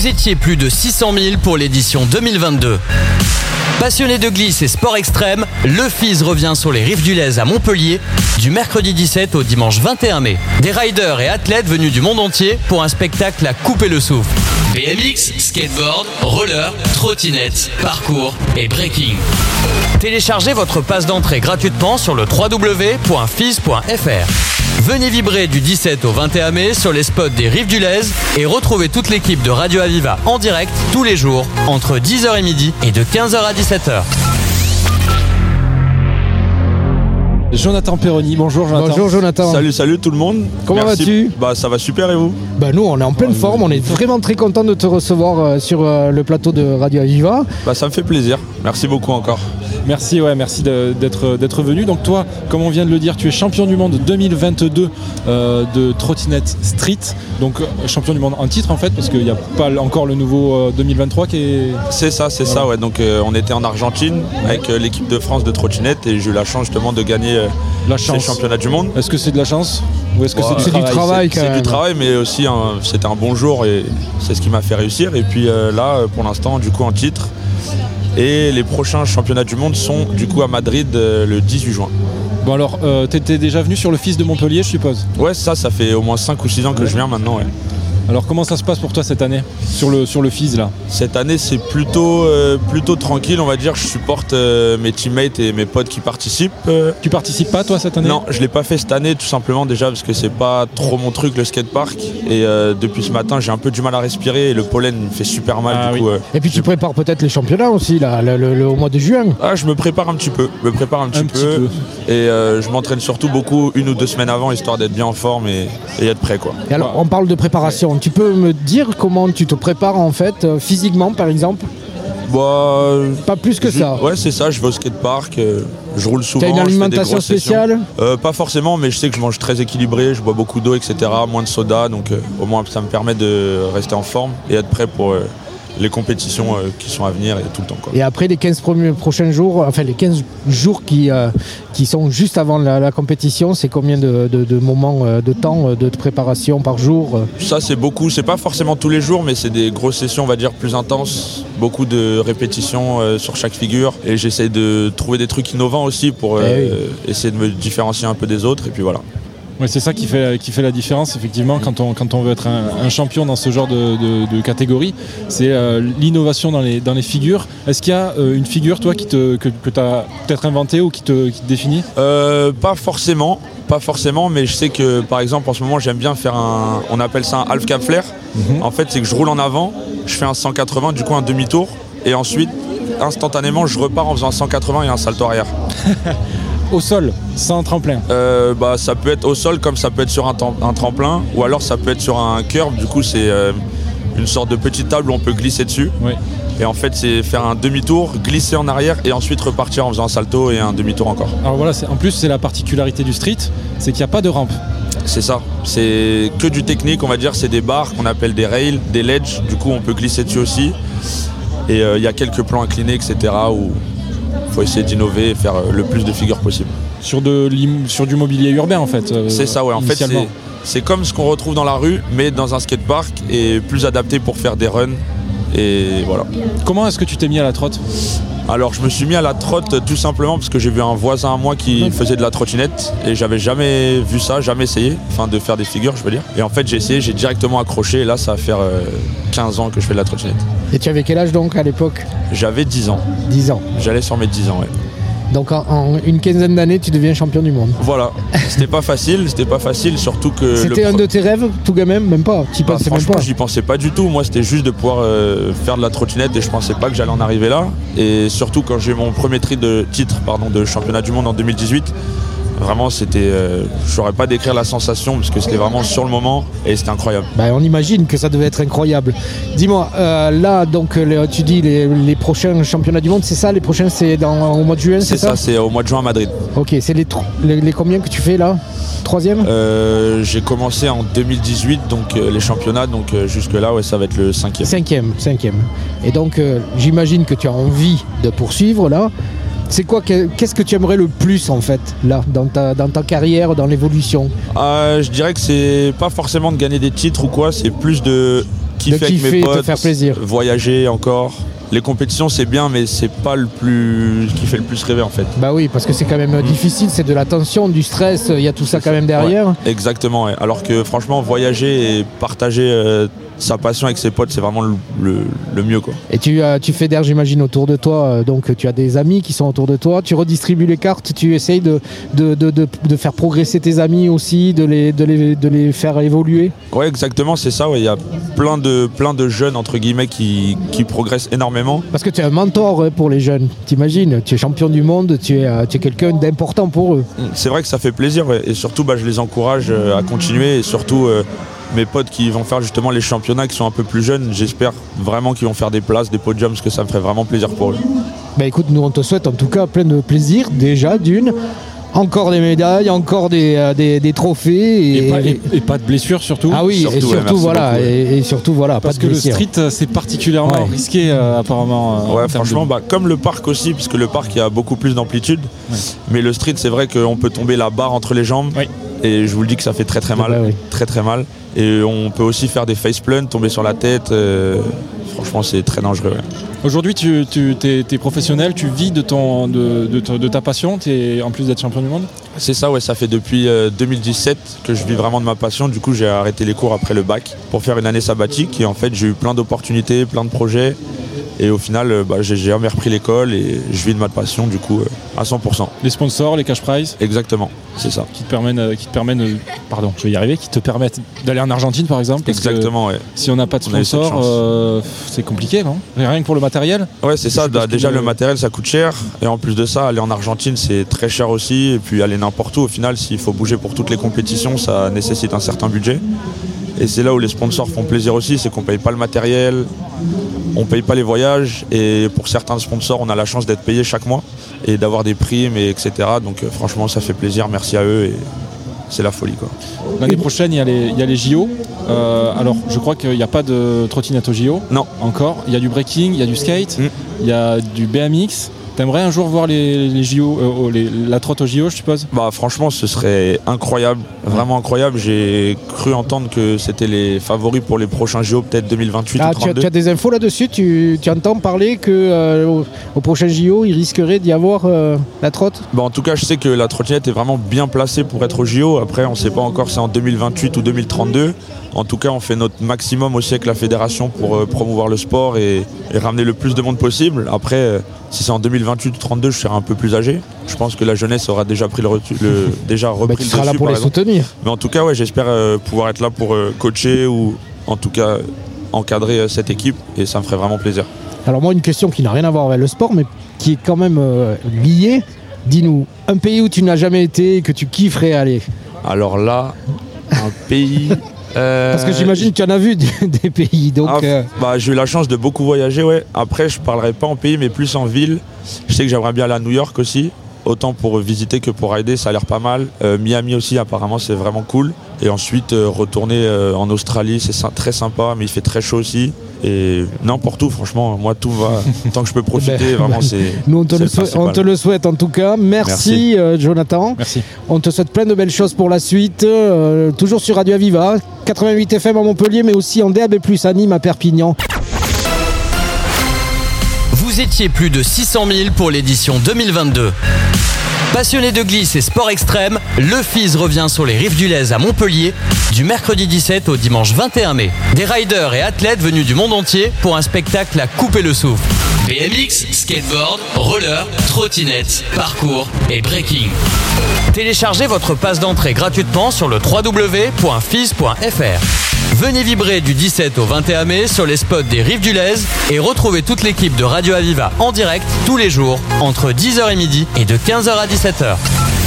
Vous étiez plus de 600 000 pour l'édition 2022. Passionné de glisse et sport extrême, le FIS revient sur les rives du Lez à Montpellier du mercredi 17 au dimanche 21 mai. Des riders et athlètes venus du monde entier pour un spectacle à couper le souffle. BMX, skateboard, roller, trottinette, parcours et breaking. Téléchargez votre passe d'entrée gratuitement sur le www.fis.fr. Venez vibrer du 17 au 21 mai sur les spots des Rives du Lez et retrouvez toute l'équipe de Radio Aviva en direct tous les jours entre 10h et midi et de 15h à 17h. Jonathan Perroni, bonjour Jonathan. Bonjour Jonathan. Salut, salut tout le monde. Comment vas-tu? Bah ça va super et vous? Bah nous on est en pleine forme, on est vraiment très content de te recevoir euh, sur euh, le plateau de Radio Aviva. Bah ça me fait plaisir. Merci beaucoup encore. Merci, ouais, merci d'être venu. Donc toi, comme on vient de le dire, tu es champion du monde 2022 euh, de trottinette street. Donc euh, champion du monde en titre en fait, parce qu'il n'y a pas encore le nouveau euh, 2023 qui est. C'est ça, c'est ça, ouais. Donc euh, on était en Argentine avec euh, l'équipe de France de trottinette et j'ai eu la chance justement de gagner euh, La ces chance. championnats du monde. Est-ce que c'est de la chance ou est-ce que Ouais, c'est du travail travail. C'est du travail, mais aussi c'était un bon jour et c'est ce qui m'a fait réussir. Et puis euh, là, euh, pour l'instant, du coup en titre. Et les prochains championnats du monde sont du coup à Madrid euh, le 18 juin. Bon alors, euh, t'étais déjà venu sur le fils de Montpellier, je suppose? Ouais, ça, ça fait au moins 5 ou 6 ans que je viens maintenant, ouais. Alors comment ça se passe pour toi cette année sur le sur le FIS là? Cette année, c'est plutôt, euh, plutôt tranquille, on va dire. Je supporte euh, mes teammates et mes potes qui participent. euh. Tu participes pas toi cette année? Non, je l'ai pas fait cette année, tout simplement déjà parce que c'est pas trop mon truc le skatepark. Et euh, depuis ce matin, j'ai un peu du mal à respirer et le pollen me fait super mal. Ah du oui. coup, euh, Et puis tu prépares peut-être les championnats aussi là, le- le- le- au mois de juin. ah, je me prépare un petit peu. Je me prépare un petit, Un peu, petit peu. Et euh, je m'entraîne surtout beaucoup une ou deux semaines avant, histoire d'être bien en forme et, et être prêt, quoi. Et alors on parle de préparation. Tu peux me dire comment tu te prépares en fait euh, physiquement par exemple Bah, Pas plus que je- ça. Ouais, c'est ça. Je vais au skatepark. euh, je roule souvent. T'as une je fais des alimentation spéciale Euh, Pas forcément, mais je sais que je mange très équilibré, je bois beaucoup d'eau, etc. Moins de soda, donc euh, au moins ça me permet de rester en forme et être prêt pour les compétitions euh, qui sont à venir et tout le temps. Quoi. Et après les 15 premiers prochains jours, enfin les 15 jours qui, euh, qui sont juste avant la, la compétition, c'est combien de, de- de moments euh, de temps de préparation par jour Ça c'est beaucoup, c'est pas forcément tous les jours, mais c'est des grosses sessions, on va dire, plus intenses, beaucoup de répétitions euh, sur chaque figure, et j'essaie de trouver des trucs innovants aussi pour euh, essayer de me différencier un peu des autres, et puis voilà. Ouais, c'est ça qui fait, qui fait la différence, effectivement, quand on, quand on veut être un, un champion dans ce genre de, de- de catégorie. C'est euh, l'innovation dans les, dans les figures. Est-ce qu'il y a euh, une figure, toi, qui te, que, tu as peut-être inventée ou qui te, qui te définit? Euh, pas forcément, pas forcément, mais je sais que par exemple en ce moment j'aime bien faire un, on appelle ça un half cap flare. En fait c'est que je roule en avant, je fais un 180, du coup un demi-tour, et ensuite instantanément je repars en faisant un 180 et un salto arrière. Au sol, sans tremplin? Euh, bah, ça peut être au sol comme ça peut être sur un, tremplin, ou alors ça peut être sur un curb, du coup c'est euh, une sorte de petite table où on peut glisser dessus. Oui. Et en fait c'est faire un demi-tour, glisser en arrière et ensuite repartir en faisant un salto et un demi-tour encore. Alors voilà, en plus, c'est la particularité du street, c'est qu'il n'y a pas de rampe. C'est ça. C'est que du technique, on va dire. C'est des barres qu'on appelle des rails, des ledges. Du coup, on peut glisser dessus aussi. Et euh, il y a quelques plans inclinés, etc. où il faut essayer d'innover et faire euh, le plus de figures possible. Sur, de l'im- sur du mobilier urbain, en fait. euh, c'est ça, ouais. En fait, c'est comme ce qu'on retrouve dans la rue, mais dans un skatepark et plus adapté pour faire des runs. Et voilà. Comment est-ce que tu t'es mis à la trotte? Alors je me suis mis à la trotte euh, tout simplement parce que j'ai vu un voisin à moi qui faisait de la trottinette et j'avais jamais vu ça, jamais essayé, enfin de faire des figures je veux dire. Et en fait j'ai essayé, j'ai directement accroché et là ça va faire euh, 15 ans que je fais de la trottinette. Et tu avais quel âge donc à l'époque? J'avais 10 ans, 10 ans. j'allais sur mes 10 ans ouais. Donc en, en une quinzaine d'années, tu deviens champion du monde. Voilà, c'était pas facile, c'était pas facile surtout que... C'était un pro- de tes rêves, tout gamin? Même pas, tu Bah, pensais même pas. j'y pensais pas du tout. Moi, c'était juste de pouvoir euh, faire de la trottinette et je pensais pas que j'allais en arriver là. Et surtout quand j'ai eu mon premier tri de titre pardon, de championnat du monde en 2018, vraiment, c'était. euh, je saurais pas décrire la sensation parce que c'était vraiment sur le moment et c'était incroyable. Bah, on imagine que ça devait être incroyable. Dis-moi, euh, là, donc, les- tu dis les, les prochains championnats du monde, c'est ça Les prochains, c'est dans- au mois de juin, C'est ça, ça, c'est au mois de juin à Madrid. Ok, c'est les, tro- les, les combien que tu fais là? Troisième? Euh, j'ai commencé en 2018, donc euh, les championnats, donc euh, jusque-là, ouais, ça va être le cinquième. Cinquième, cinquième. Et donc, euh, j'imagine que tu as envie de poursuivre là. C'est quoi, que- qu'est-ce que tu aimerais le plus en fait, là, dans ta, dans ta carrière, dans l'évolution Euh, je dirais que c'est pas forcément de gagner des titres ou quoi, c'est plus de kiffer, De avec mes potes, faire plaisir. voyager encore. Les compétitions c'est bien, mais c'est pas le plus qui fait le plus rêver en fait. Bah oui, parce que c'est quand même euh, difficile, c'est de la tension, du stress, il y a tout ça quand même derrière. Ouais, exactement. ouais. Alors que franchement, voyager et partager euh, sa passion avec ses potes, c'est vraiment le, le- le mieux quoi. Et tu, euh, tu fédères, j'imagine, autour de toi, euh, donc tu as des amis qui sont autour de toi, tu redistribues les cartes, tu essayes de, de, de- de- de faire progresser tes amis aussi, de les, de les, de les faire évoluer? Ouais, exactement, c'est ça. ouais. Il y a plein de plein de jeunes entre guillemets qui, qui progressent énormément. Parce que tu es un mentor euh, pour les jeunes, t'imagines, tu es champion du monde, tu es, euh, tu es quelqu'un d'important pour eux. C'est vrai que ça fait plaisir ouais. et surtout bah, je les encourage euh, à continuer et surtout mes potes qui vont faire justement les championnats qui sont un peu plus jeunes, j'espère vraiment qu'ils vont faire des places, des podiums, parce que ça me ferait vraiment plaisir pour eux. Bah écoute, nous on te souhaite en tout cas plein de plaisir, déjà d'une, encore des médailles, encore des, euh, des, des trophées. Et, pas, et- et pas de blessures surtout. Ah oui, Surtout, et surtout, voilà, beaucoup, ouais. et, et surtout voilà, Parce pas que le street, euh, c'est particulièrement Ouais. risqué euh, apparemment. euh, en Ouais, franchement, de- bah, comme le parc aussi, puisque le parc il y a beaucoup plus d'amplitude. Ouais. Mais le street, c'est vrai qu'on peut tomber la barre entre les jambes. Et je vous le dis que ça fait très très mal. oui. Très très mal. Et on peut aussi faire des faceplant, tomber sur la tête. euh, franchement, c'est très dangereux. ouais. Aujourd'hui, tu, tu es, professionnel, tu vis de, ton, de, de ta- de ta passion, en plus d'être champion du monde? C'est ça, ouais, ça fait depuis euh, 2017 que je vis vraiment de ma passion. Du coup, j'ai arrêté les cours après le bac pour faire une année sabbatique. Et en fait, j'ai eu plein d'opportunités, plein de projets. Et au final, euh, bah, j'ai jamais repris l'école et je vis de ma passion, du coup, euh, à 100%. Les sponsors, les cash prizes Exactement, c'est ça. qui te permettent, euh, qui te permettent pardon, je vais y arriver, qui te permettent d'aller en Argentine par exemple. parce que Exactement, ouais. Si on n'a pas de sponsor, euh, c'est compliqué, non? Rien que pour le matériel? Ouais, c'est ça. Bah, déjà, que- le matériel, ça coûte cher. Et en plus de ça, aller en Argentine, c'est très cher aussi. Et puis, aller n'importe où, au final, s'il faut bouger pour toutes les compétitions, ça nécessite un certain budget. Et c'est là où les sponsors font plaisir aussi, c'est qu'on paye pas le matériel, on paye pas les voyages. Et pour certains sponsors, on a la chance d'être payé chaque mois et d'avoir des primes, et etc. Donc, euh, franchement, ça fait plaisir. Merci à eux. Et c'est la folie, quoi. L'année prochaine, il y, a les, il y a les JO. Euh, alors, je crois qu'il n'y a pas de trottinette aux JO. Non. Encore. Il y a du breaking, il y a du skate, Mm. il y a du BMX. T'aimerais un jour voir les, les JO, euh, oh, les- la trotte aux JO, je suppose? Bah franchement ce serait incroyable, vraiment incroyable. J'ai cru entendre que c'était les favoris pour les prochains JO, peut-être 2028 Ah, ou tu, as, 32. tu as des infos là-dessus? Tu, tu entends parler que euh, au, au prochain JO, il risquerait d'y avoir euh, la trotte? Bah, en tout cas je sais que la trottinette est vraiment bien placée pour être au JO. Après on sait pas encore si c'est en 2028 ou 2032. En tout cas on fait notre maximum aussi avec la fédération pour euh, promouvoir le sport et, et ramener le plus de monde possible. Après euh, si c'est en 2028 ou 32 je serai un peu plus âgé. Je pense que la jeunesse aura déjà pris le, le- déjà repris Bah, Tu le seras là dessus, pour les exemple. soutenir. Mais en tout cas, ouais, j'espère euh, pouvoir être là pour euh, coacher ou en tout cas encadrer euh, cette équipe et ça me ferait vraiment plaisir. Alors moi, une question qui n'a rien à voir avec le sport, mais qui est quand même liée. Dis-nous, un pays où tu n'as jamais été et que tu kifferais aller? Alors là, un pays. Euh, Parce que j'imagine que tu en as vu des, des pays, donc... ah, euh, bah, j'ai eu la chance de beaucoup voyager, ouais. Après, je parlerai pas en pays, mais plus en ville. Je sais que j'aimerais bien aller à New York aussi. Autant pour visiter que pour rider, ça a l'air pas mal. Euh, Miami aussi, apparemment, c'est vraiment cool. Et ensuite, euh, retourner euh, en Australie, c'est très sympa, mais il fait très chaud aussi. Et n'importe où, franchement, moi, tout va. Tant que je peux profiter, Ben, vraiment, c'est. nous, on te, le le souhaite, on principal. te le souhaite en tout cas. Merci, Merci. euh, Jonathan. Merci. On te souhaite plein de belles choses pour la suite. euh, toujours sur Radio Aviva, 88 FM à Montpellier, mais aussi en DAB+, à Nîmes, à Perpignan. Vous étiez plus de 600 000 pour l'édition 2022. Passionné de glisse et sport extrême, le FIS revient sur les rives du Lez à Montpellier du mercredi 17 au dimanche 21 mai. Des riders et athlètes venus du monde entier pour un spectacle à couper le souffle. BMX, skateboard, roller, trottinette, parcours et breaking. Téléchargez votre passe d'entrée gratuitement sur le www.fis.fr. Venez vibrer du 17 au 21 mai sur les spots des Rives du Lez et retrouvez toute l'équipe de Radio Aviva en direct tous les jours entre 10h et midi et de 15h à 17h.